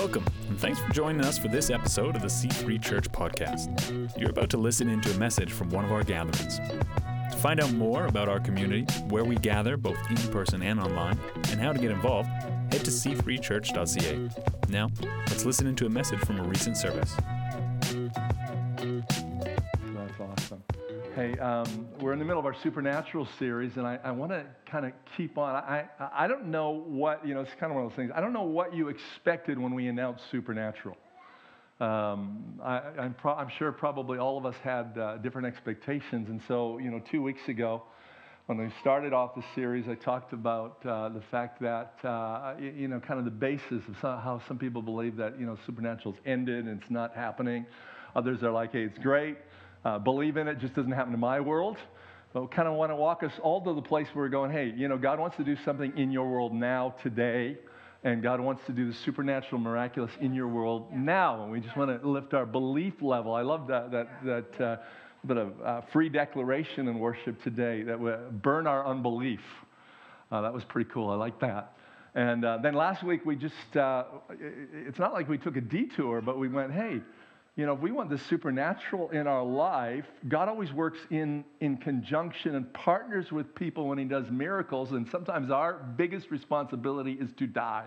Welcome, and thanks for joining us for this episode of the C3 Church Podcast. You're about to listen into a message from one of our gatherings. To find out more about our community, where we gather both in person and online, and how to get involved, head to c3church.ca. Now, let's listen into a message from a recent service. Hey, um, we're in the middle of our supernatural series, and I, I want to kind of keep on. I, I, I don't know what, you know, it's kind of one of those things. I don't know what you expected when we announced supernatural. Um, I, I'm, pro- I'm sure probably all of us had uh, different expectations. And so, you know, two weeks ago, when we started off the series, I talked about uh, the fact that, uh, you know, kind of the basis of some, how some people believe that, you know, supernatural's ended and it's not happening. Others are like, hey, it's great. Uh, believe in it, just doesn't happen in my world. But we kind of want to walk us all to the place where we're going, hey, you know, God wants to do something in your world now, today. And God wants to do the supernatural, miraculous in your world now. And we just want to lift our belief level. I love that, that, that uh, bit of uh, free declaration in worship today that we burn our unbelief. Uh, that was pretty cool. I like that. And uh, then last week, we just, uh, it's not like we took a detour, but we went, hey, you know, if we want the supernatural in our life, God always works in, in conjunction and partners with people when He does miracles. And sometimes our biggest responsibility is to die.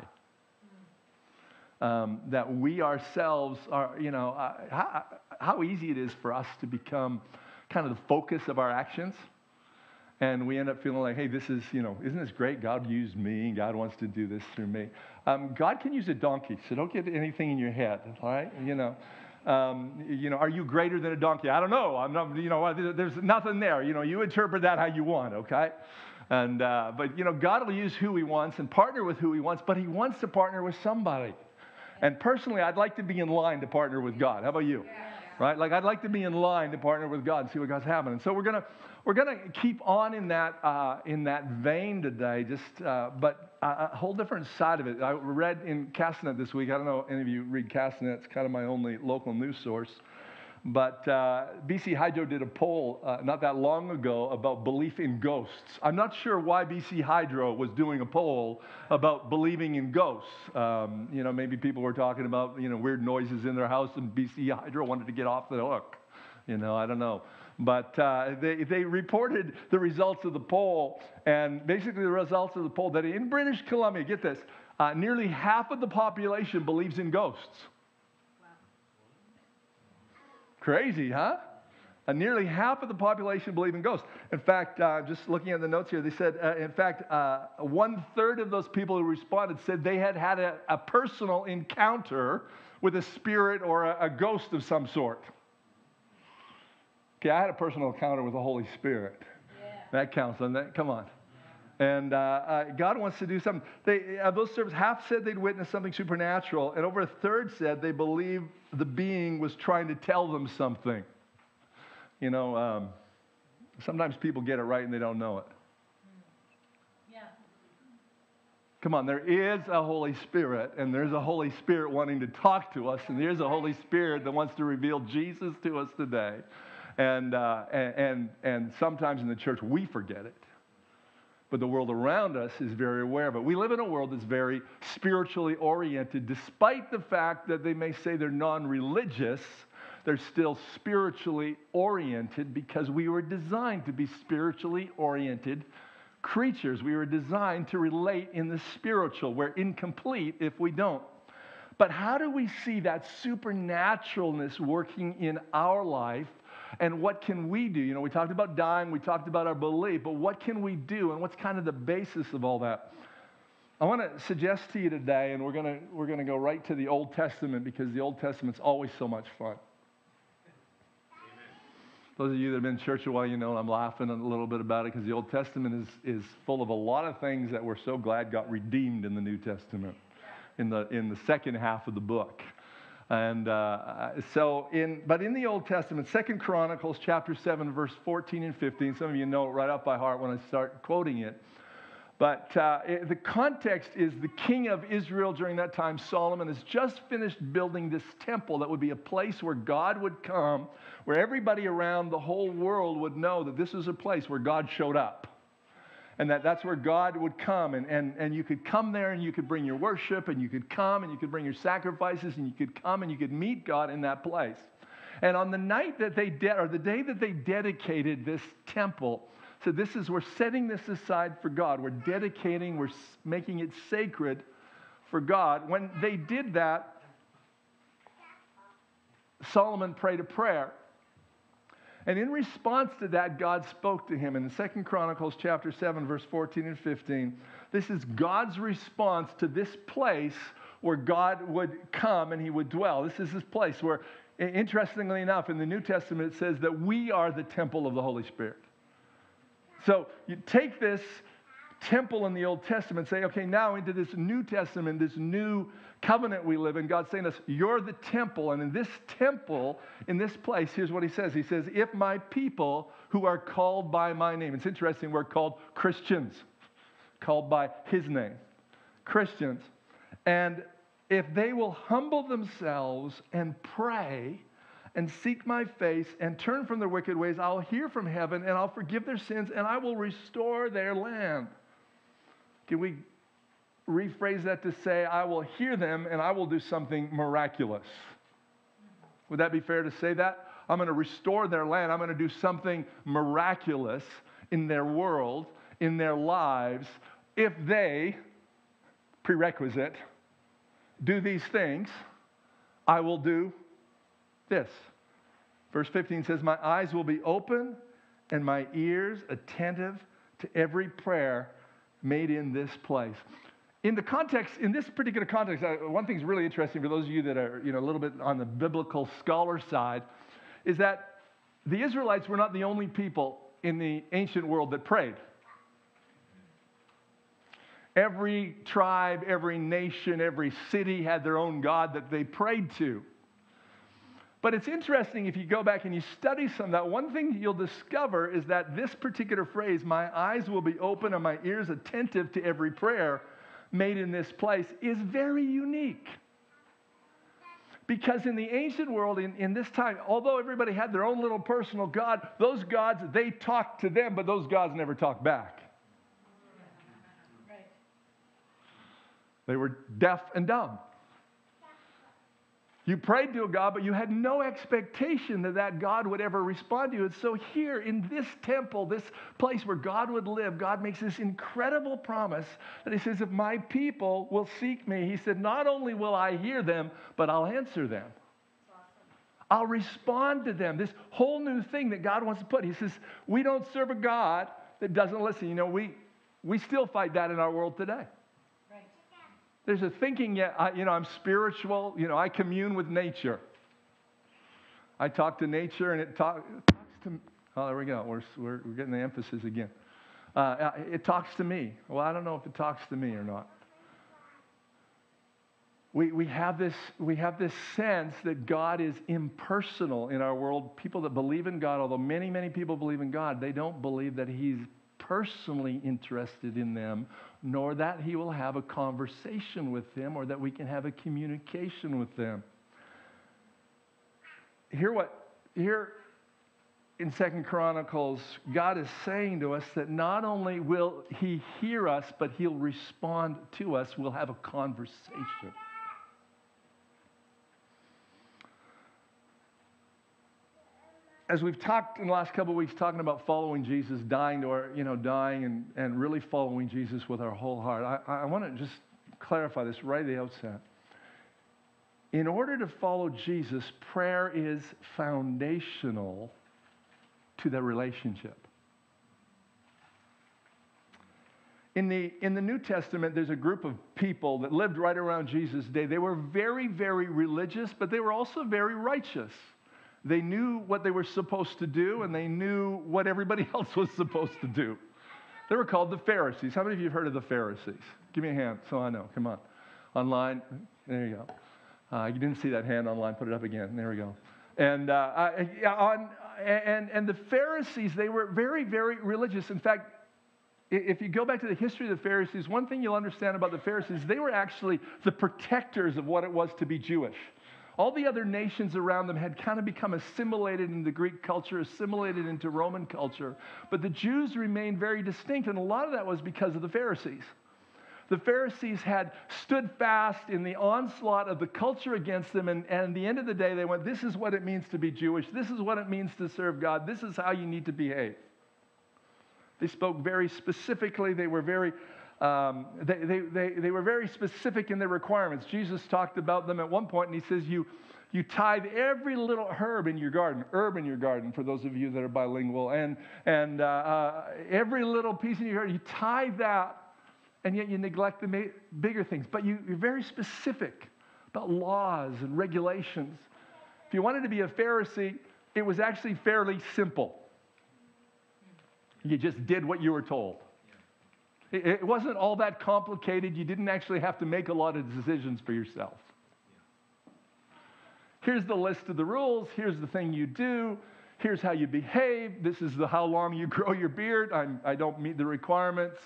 Um, that we ourselves are, you know, uh, how, how easy it is for us to become kind of the focus of our actions. And we end up feeling like, hey, this is, you know, isn't this great? God used me. God wants to do this through me. Um, God can use a donkey, so don't get anything in your head, all right? You know, um, you know, are you greater than a donkey? I don't know. I'm not, you know, there's nothing there. You know, you interpret that how you want, okay? And, uh, but, you know, God will use who he wants and partner with who he wants, but he wants to partner with somebody. And personally, I'd like to be in line to partner with God. How about you? Right? Like I'd like to be in line to partner with God and see what God's happening. So we're gonna we're gonna keep on in that uh, in that vein today. Just uh, but a whole different side of it. I read in Castanet this week. I don't know any of you read Castanet. It's kind of my only local news source. But uh, BC Hydro did a poll uh, not that long ago about belief in ghosts. I'm not sure why BC Hydro was doing a poll about believing in ghosts. Um, you know, maybe people were talking about you know weird noises in their house, and BC Hydro wanted to get off the hook. You know, I don't know. But uh, they, they reported the results of the poll, and basically the results of the poll that in British Columbia, get this, uh, nearly half of the population believes in ghosts. Crazy, huh? Uh, nearly half of the population believe in ghosts. In fact, uh, just looking at the notes here, they said, uh, in fact, uh, one third of those people who responded said they had had a, a personal encounter with a spirit or a, a ghost of some sort. Okay, I had a personal encounter with the Holy Spirit. That counts, doesn't that? Come on. And uh, uh, God wants to do something. They, uh, those servants, half said they'd witnessed something supernatural, and over a third said they believed the being was trying to tell them something. You know, um, sometimes people get it right and they don't know it. Come on, there is a Holy Spirit, and there's a Holy Spirit wanting to talk to us, and there's a Holy Spirit that wants to reveal Jesus to us today. And, uh, and, and, and sometimes in the church, we forget it but the world around us is very aware of it. We live in a world that's very spiritually oriented, despite the fact that they may say they're non religious, they're still spiritually oriented because we were designed to be spiritually oriented creatures. We were designed to relate in the spiritual. We're incomplete if we don't. But how do we see that supernaturalness working in our life? And what can we do? You know, we talked about dying, we talked about our belief, but what can we do? And what's kind of the basis of all that? I want to suggest to you today, and we're going to we're going to go right to the Old Testament because the Old Testament's always so much fun. Those of you that have been in church a while, you know I'm laughing a little bit about it because the Old Testament is, is full of a lot of things that we're so glad got redeemed in the New Testament, in the, in the second half of the book. And uh, so, in, but in the Old Testament, Second Chronicles chapter 7, verse 14 and 15, some of you know it right off by heart when I start quoting it. But uh, it- the context is the king of Israel during that time, Solomon, has just finished building this temple that would be a place where God would come, where everybody around the whole world would know that this is a place where God showed up. And that that's where God would come. And, and, and you could come there and you could bring your worship and you could come and you could bring your sacrifices and you could come and you could meet God in that place. And on the night that they, de- or the day that they dedicated this temple, so this is, we're setting this aside for God. We're dedicating, we're making it sacred for God. When they did that, Solomon prayed a prayer. And in response to that, God spoke to him in Second Chronicles chapter 7, verse 14 and 15. This is God's response to this place where God would come and he would dwell. This is this place where, interestingly enough, in the New Testament, it says that we are the temple of the Holy Spirit. So you take this temple in the Old Testament, say, okay, now into this New Testament, this new covenant we live in, God's saying to us, You're the temple. And in this temple, in this place, here's what he says He says, If my people who are called by my name, it's interesting, we're called Christians, called by his name, Christians. And if they will humble themselves and pray, and seek my face and turn from their wicked ways, I'll hear from heaven and I'll forgive their sins and I will restore their land. Can we rephrase that to say, I will hear them and I will do something miraculous? Would that be fair to say that? I'm going to restore their land. I'm going to do something miraculous in their world, in their lives, if they, prerequisite, do these things. I will do this. Verse 15 says, My eyes will be open and my ears attentive to every prayer made in this place. In the context, in this particular context, uh, one thing's really interesting for those of you that are you know, a little bit on the biblical scholar side is that the Israelites were not the only people in the ancient world that prayed. Every tribe, every nation, every city had their own God that they prayed to. But it's interesting if you go back and you study some of that, one thing you'll discover is that this particular phrase, my eyes will be open and my ears attentive to every prayer made in this place, is very unique. Because in the ancient world, in, in this time, although everybody had their own little personal God, those gods, they talked to them, but those gods never talked back. They were deaf and dumb. You prayed to a God, but you had no expectation that that God would ever respond to you. And so, here in this temple, this place where God would live, God makes this incredible promise that He says, If my people will seek me, He said, Not only will I hear them, but I'll answer them. I'll respond to them. This whole new thing that God wants to put. He says, We don't serve a God that doesn't listen. You know, we, we still fight that in our world today. There's a thinking, yeah, I, you know, I'm spiritual, you know, I commune with nature. I talk to nature and it, talk, it talks to Oh, there we go. We're, we're, we're getting the emphasis again. Uh, uh, it talks to me. Well, I don't know if it talks to me or not. We, we, have this, we have this sense that God is impersonal in our world. People that believe in God, although many, many people believe in God, they don't believe that He's personally interested in them, nor that he will have a conversation with them or that we can have a communication with them. Hear what, here in Second Chronicles, God is saying to us that not only will he hear us, but he'll respond to us. We'll have a conversation. As we've talked in the last couple of weeks, talking about following Jesus, dying to our, you know, dying and, and really following Jesus with our whole heart, I, I want to just clarify this right at the outset. In order to follow Jesus, prayer is foundational to the relationship. In the, in the New Testament, there's a group of people that lived right around Jesus' day. They were very, very religious, but they were also very righteous. They knew what they were supposed to do, and they knew what everybody else was supposed to do. They were called the Pharisees. How many of you have heard of the Pharisees? Give me a hand so I know. Come on. Online. There you go. Uh, you didn't see that hand online. Put it up again. There we go. And, uh, on, and, and the Pharisees, they were very, very religious. In fact, if you go back to the history of the Pharisees, one thing you'll understand about the Pharisees, they were actually the protectors of what it was to be Jewish. All the other nations around them had kind of become assimilated into Greek culture, assimilated into Roman culture. But the Jews remained very distinct, and a lot of that was because of the Pharisees. The Pharisees had stood fast in the onslaught of the culture against them, and, and at the end of the day, they went, This is what it means to be Jewish. This is what it means to serve God. This is how you need to behave. They spoke very specifically, they were very um, they, they, they, they were very specific in their requirements. Jesus talked about them at one point, and he says, You, you tithe every little herb in your garden, herb in your garden, for those of you that are bilingual, and, and uh, uh, every little piece in your garden, you tithe that, and yet you neglect the ma- bigger things. But you, you're very specific about laws and regulations. If you wanted to be a Pharisee, it was actually fairly simple. You just did what you were told. It wasn't all that complicated. You didn't actually have to make a lot of decisions for yourself. Here's the list of the rules. Here's the thing you do. Here's how you behave. This is the how long you grow your beard. I'm, I do not meet the requirements.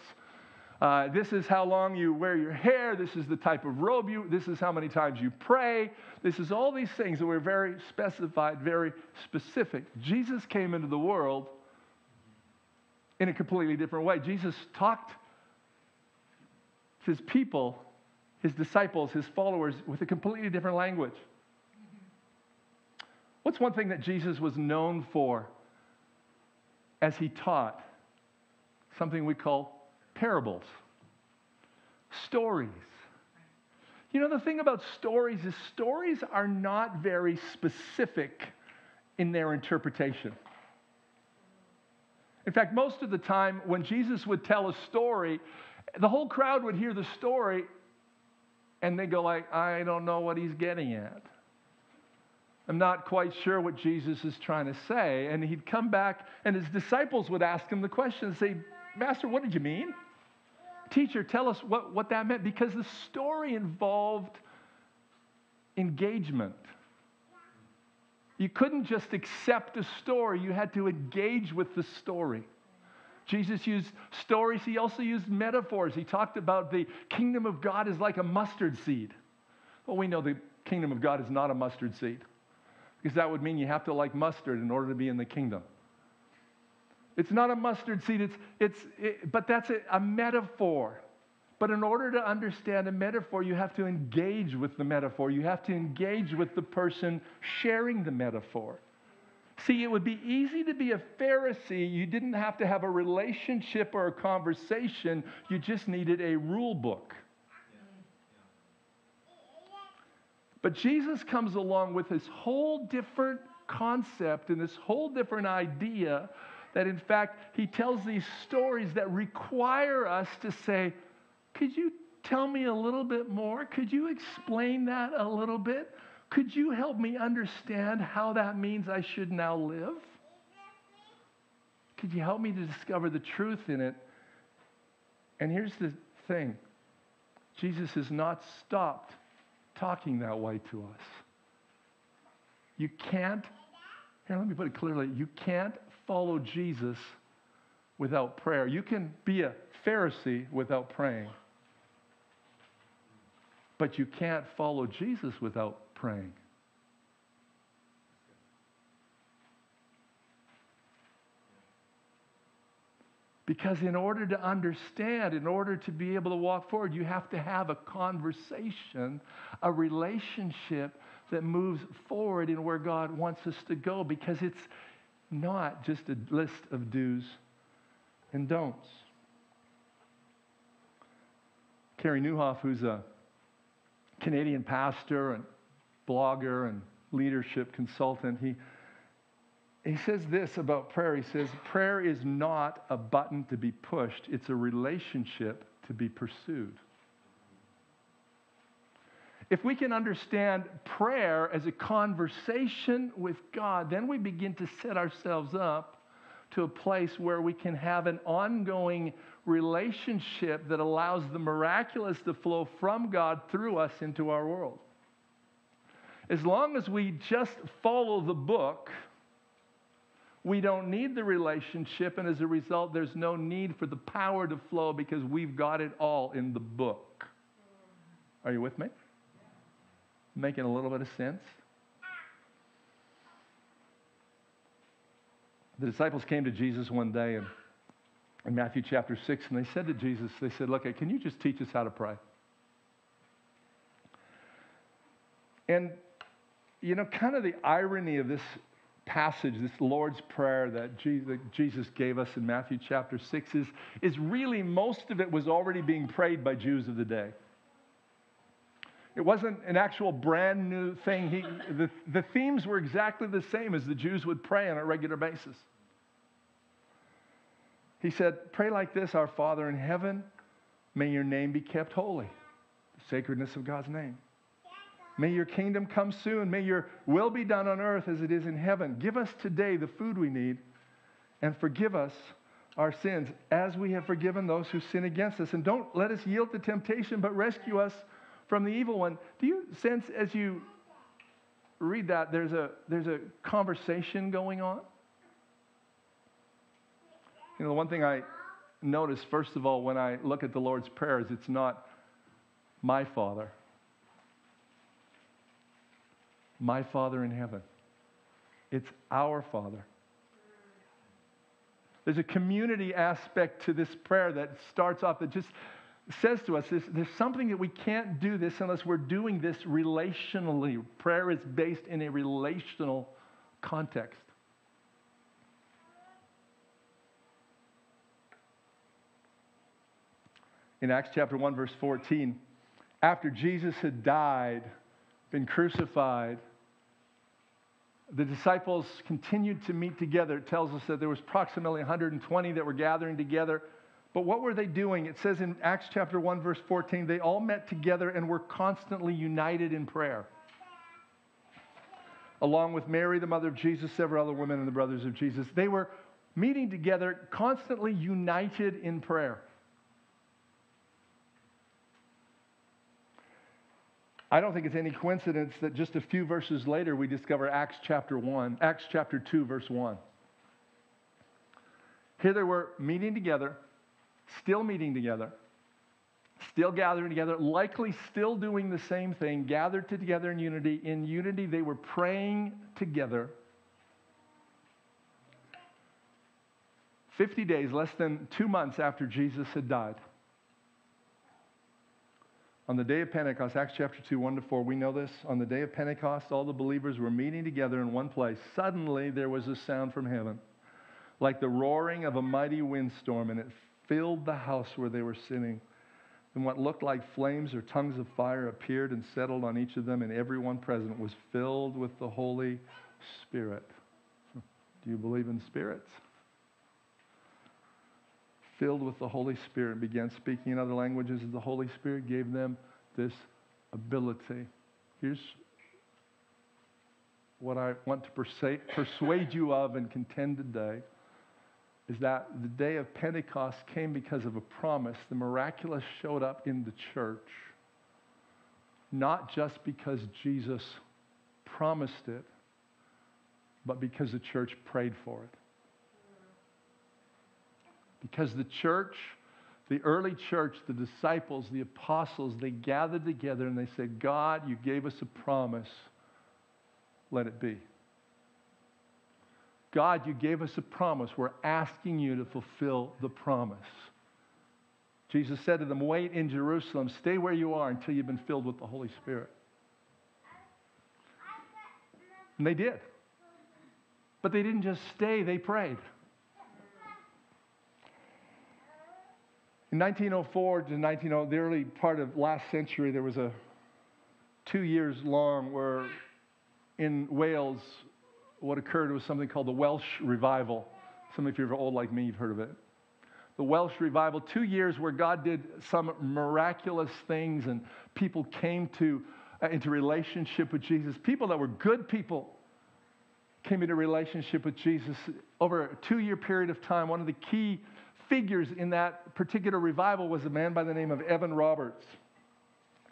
Uh, this is how long you wear your hair. This is the type of robe you. This is how many times you pray. This is all these things that were very specified, very specific. Jesus came into the world in a completely different way. Jesus talked his people, his disciples, his followers with a completely different language. What's one thing that Jesus was known for as he taught? Something we call parables, stories. You know, the thing about stories is stories are not very specific in their interpretation. In fact, most of the time when Jesus would tell a story, the whole crowd would hear the story and they go like, I don't know what he's getting at. I'm not quite sure what Jesus is trying to say. And he'd come back and his disciples would ask him the question and say, Master, what did you mean? Teacher, tell us what, what that meant. Because the story involved engagement. You couldn't just accept a story, you had to engage with the story. Jesus used stories, he also used metaphors. He talked about the kingdom of God is like a mustard seed. Well, we know the kingdom of God is not a mustard seed because that would mean you have to like mustard in order to be in the kingdom. It's not a mustard seed, it's, it's, it, but that's a, a metaphor. But in order to understand a metaphor, you have to engage with the metaphor. You have to engage with the person sharing the metaphor. See, it would be easy to be a Pharisee. You didn't have to have a relationship or a conversation, you just needed a rule book. But Jesus comes along with this whole different concept and this whole different idea that, in fact, he tells these stories that require us to say, Could you tell me a little bit more? Could you explain that a little bit? Could you help me understand how that means I should now live? Could you help me to discover the truth in it? And here's the thing Jesus has not stopped talking that way to us. You can't, here, let me put it clearly you can't follow Jesus without prayer. You can be a Pharisee without praying, but you can't follow Jesus without praying. Because in order to understand, in order to be able to walk forward, you have to have a conversation, a relationship that moves forward in where God wants us to go because it's not just a list of do's and don'ts. Carey Nieuwhof, who's a Canadian pastor and blogger and leadership consultant, he, he says this about prayer. He says, Prayer is not a button to be pushed, it's a relationship to be pursued. If we can understand prayer as a conversation with God, then we begin to set ourselves up to a place where we can have an ongoing relationship that allows the miraculous to flow from God through us into our world. As long as we just follow the book, we don't need the relationship, and as a result, there's no need for the power to flow because we've got it all in the book. Are you with me? making a little bit of sense? The disciples came to Jesus one day and in Matthew chapter 6, and they said to Jesus, they said, Look, can you just teach us how to pray? And, you know, kind of the irony of this passage, this Lord's Prayer that Jesus gave us in Matthew chapter 6, is, is really most of it was already being prayed by Jews of the day. It wasn't an actual brand new thing. He, the, the themes were exactly the same as the Jews would pray on a regular basis. He said, Pray like this Our Father in heaven, may your name be kept holy, the sacredness of God's name. May your kingdom come soon. May your will be done on earth as it is in heaven. Give us today the food we need and forgive us our sins as we have forgiven those who sin against us. And don't let us yield to temptation, but rescue us from the evil one. Do you sense as you read that there's a, there's a conversation going on? You know, the one thing I notice, first of all, when I look at the Lord's Prayer, is it's not my Father, my Father in heaven. It's our Father. There's a community aspect to this prayer that starts off that just says to us there's, there's something that we can't do this unless we're doing this relationally. Prayer is based in a relational context. in Acts chapter 1, verse 14, after Jesus had died, been crucified, the disciples continued to meet together. It tells us that there was approximately 120 that were gathering together. But what were they doing? It says in Acts chapter 1, verse 14, they all met together and were constantly united in prayer. Along with Mary, the mother of Jesus, several other women and the brothers of Jesus. They were meeting together, constantly united in prayer. I don't think it's any coincidence that just a few verses later we discover Acts chapter 1, Acts chapter 2, verse 1. Here they were meeting together, still meeting together, still gathering together, likely still doing the same thing, gathered together in unity. In unity, they were praying together. 50 days, less than two months after Jesus had died. On the day of Pentecost, Acts chapter 2, 1 to 4, we know this. On the day of Pentecost, all the believers were meeting together in one place. Suddenly, there was a sound from heaven, like the roaring of a mighty windstorm, and it filled the house where they were sitting. And what looked like flames or tongues of fire appeared and settled on each of them, and everyone present was filled with the Holy Spirit. Do you believe in spirits? Filled with the Holy Spirit, and began speaking in other languages the Holy Spirit gave them this ability. Here's what I want to persuade you of and contend today is that the day of Pentecost came because of a promise. The miraculous showed up in the church, not just because Jesus promised it, but because the church prayed for it. Because the church, the early church, the disciples, the apostles, they gathered together and they said, God, you gave us a promise. Let it be. God, you gave us a promise. We're asking you to fulfill the promise. Jesus said to them, Wait in Jerusalem, stay where you are until you've been filled with the Holy Spirit. And they did. But they didn't just stay, they prayed. In 1904 to 1900, the early part of last century, there was a two years long where in Wales, what occurred was something called the Welsh Revival. Some of you are old like me, you've heard of it. The Welsh Revival, two years where God did some miraculous things and people came to, uh, into relationship with Jesus. People that were good people came into relationship with Jesus over a two year period of time. One of the key figures in that particular revival was a man by the name of Evan Roberts.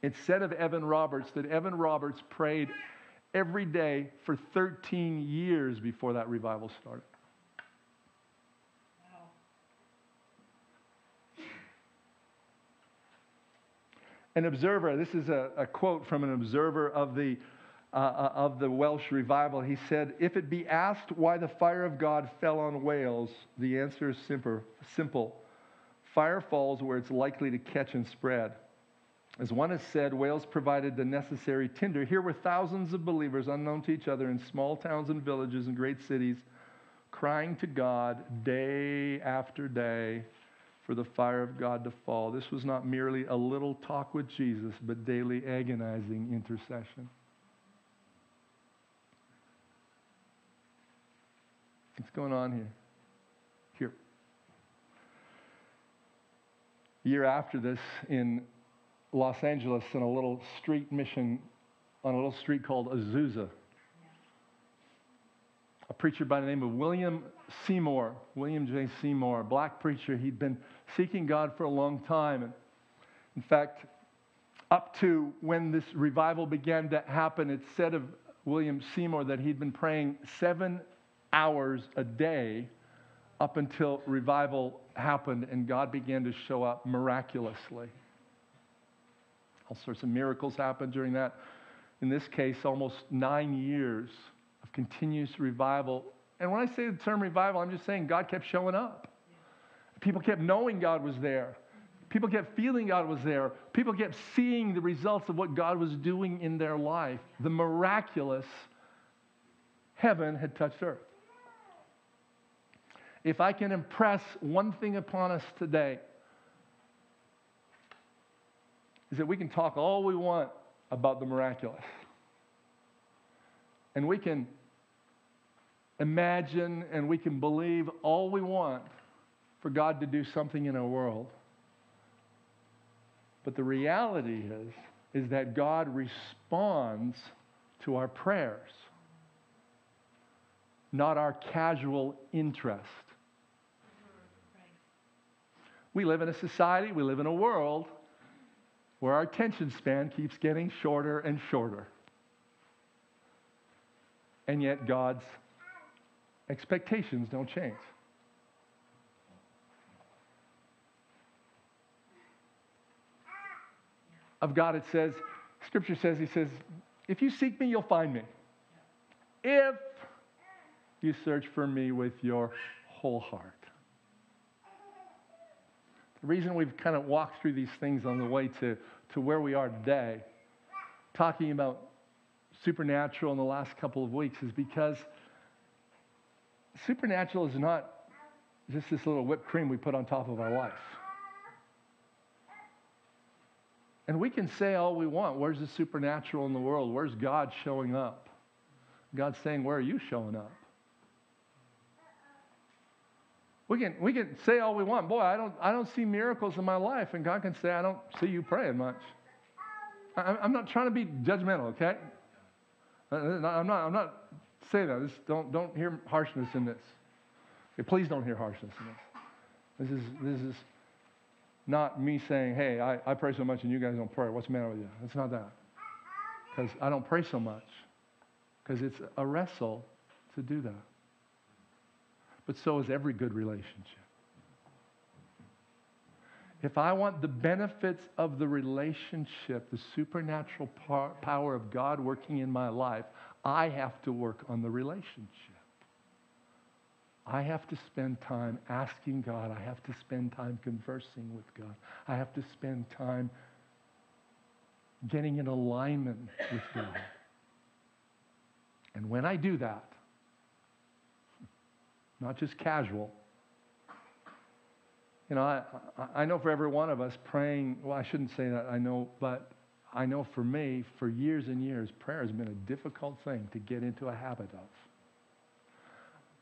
It's said of Evan Roberts that Evan Roberts prayed every day for 13 years before that revival started. An observer, this is a, a quote from an observer of the, uh, uh, of the Welsh revival. He said, If it be asked why the fire of God fell on Wales, the answer is simple. simple. Fire falls where it's likely to catch and spread. As one has said, Wales provided the necessary tinder. Here were thousands of believers, unknown to each other, in small towns and villages and great cities, crying to God day after day for the fire of God to fall. This was not merely a little talk with Jesus, but daily agonizing intercession. What's going on here? Here. A year after this, in Los Angeles in a little street mission on a little street called Azusa. A preacher by the name of William Seymour, William J. Seymour, a black preacher. He'd been seeking God for a long time. And in fact, up to when this revival began to happen, it said of William Seymour that he'd been praying seven hours a day up until revival happened and God began to show up miraculously. All sorts of miracles happened during that. In this case, almost nine years of continuous revival. And when I say the term revival, I'm just saying God kept showing up. People kept knowing God was there. People kept feeling God was there. People kept seeing the results of what God was doing in their life. The miraculous heaven had touched earth. If I can impress one thing upon us today, is that we can talk all we want about the miraculous. And we can imagine and we can believe all we want for God to do something in our world. But the reality is, is that God responds to our prayers, not our casual interest. We live in a society, we live in a world where our attention span keeps getting shorter and shorter. And yet, God's expectations don't change. Of God, it says, Scripture says, He says, if you seek me, you'll find me. If you search for me with your whole heart. The reason we've kind of walked through these things on the way to, to where we are today, talking about supernatural in the last couple of weeks, is because supernatural is not just this little whipped cream we put on top of our life. And we can say all we want. Where's the supernatural in the world? Where's God showing up? God's saying, Where are you showing up? We can, we can say all we want. Boy, I don't, I don't see miracles in my life. And God can say, I don't see you praying much. I, I'm not trying to be judgmental, okay? I'm not, I'm not saying that. Just don't, don't hear harshness in this. Okay, please don't hear harshness in this. This is, this is not me saying, hey, I, I pray so much and you guys don't pray. What's the matter with you? It's not that. Because I don't pray so much. Because it's a wrestle to do that but so is every good relationship. If I want the benefits of the relationship, the supernatural power of God working in my life, I have to work on the relationship. I have to spend time asking God. I have to spend time conversing with God. I have to spend time getting in alignment with God. And when I do that, not just casual. You know, I, I know for every one of us praying, well, I shouldn't say that, I know, but I know for me, for years and years, prayer has been a difficult thing to get into a habit of.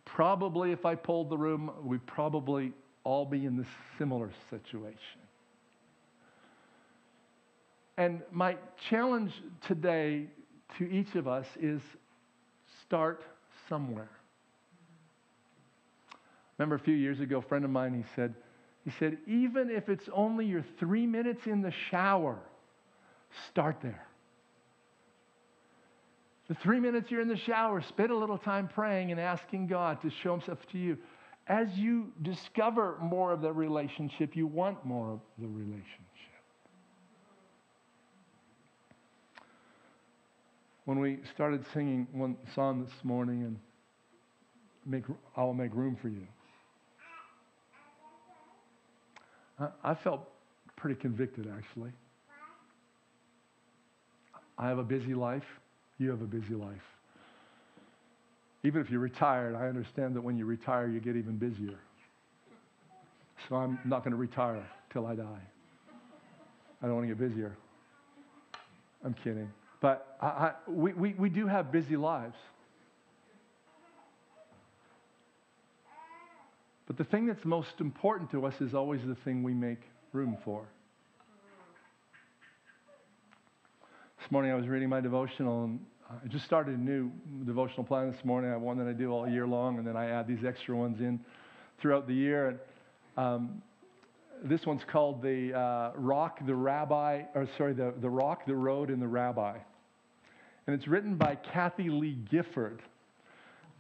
Probably, if I polled the room, we'd probably all be in this similar situation. And my challenge today to each of us is start somewhere. Remember a few years ago, a friend of mine, he said, he said, even if it's only your three minutes in the shower, start there. The three minutes you're in the shower, spend a little time praying and asking God to show Himself to you. As you discover more of the relationship, you want more of the relationship. when we started singing one song this morning and make, I'll make room for you. I, felt pretty convicted, actually. I have a busy life. You have a busy life. Even if you're retired, I understand that when you retire, you get even busier. So I'm not going to retire till I die. I don't want to get busier. I'm kidding. But I, I, we, we, we do have busy lives. But the thing that's most important to us is always the thing we make room for. This morning I was reading my devotional and I just started a new devotional plan this morning. I have one that I do all year long, and then I add these extra ones in throughout the year. And um, this one's called the uh, Rock, the Rabbi, or sorry, the, the Rock, the Road, and the Rabbi. And it's written by Kathie Lee Gifford.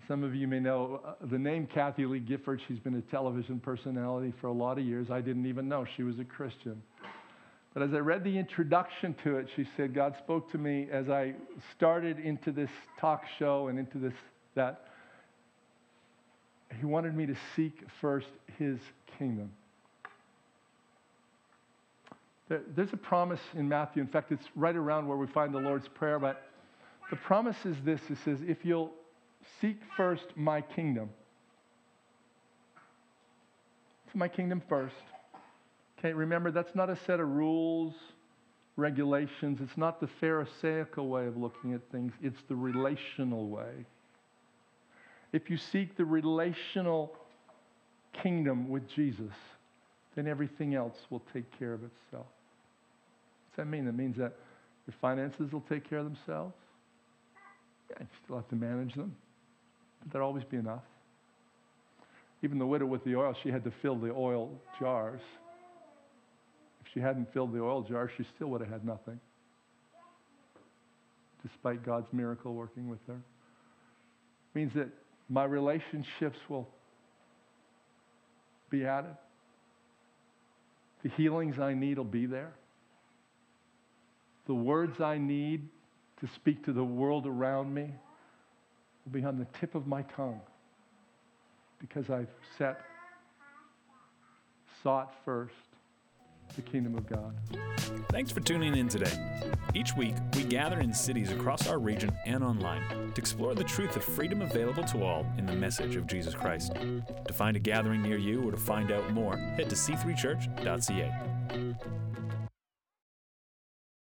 Some of you may know uh, the name Kathie Lee Gifford. She's been a television personality for a lot of years. I didn't even know she was a Christian. But as I read the introduction to it, she said, God spoke to me as I started into this talk show and into this, that He wanted me to seek first His kingdom. There's a promise in Matthew. In fact, it's right around where we find the Lord's Prayer, but the promise is this it says, If you'll seek first my kingdom, it's my kingdom first. Okay, remember, that's not a set of rules, regulations. It's not the Pharisaical way of looking at things, it's the relational way. If you seek the relational kingdom with Jesus, then everything else will take care of itself. What's that mean? That means that your finances will take care of themselves. Yeah, you still have to manage them, there'll always be enough. Even the widow with the oil, she had to fill the oil jars. If she hadn't filled the oil jars, she still would have had nothing, despite God's miracle working with her. It means that my relationships will be added. The healings I need will be there. The words I need to speak to the world around me will be on the tip of my tongue because I've set, sought first the kingdom of God. Thanks for tuning in today. Each week, we gather in cities across our region and online to explore the truth of freedom available to all in the message of Jesus Christ. To find a gathering near you or to find out more, head to c3church.ca.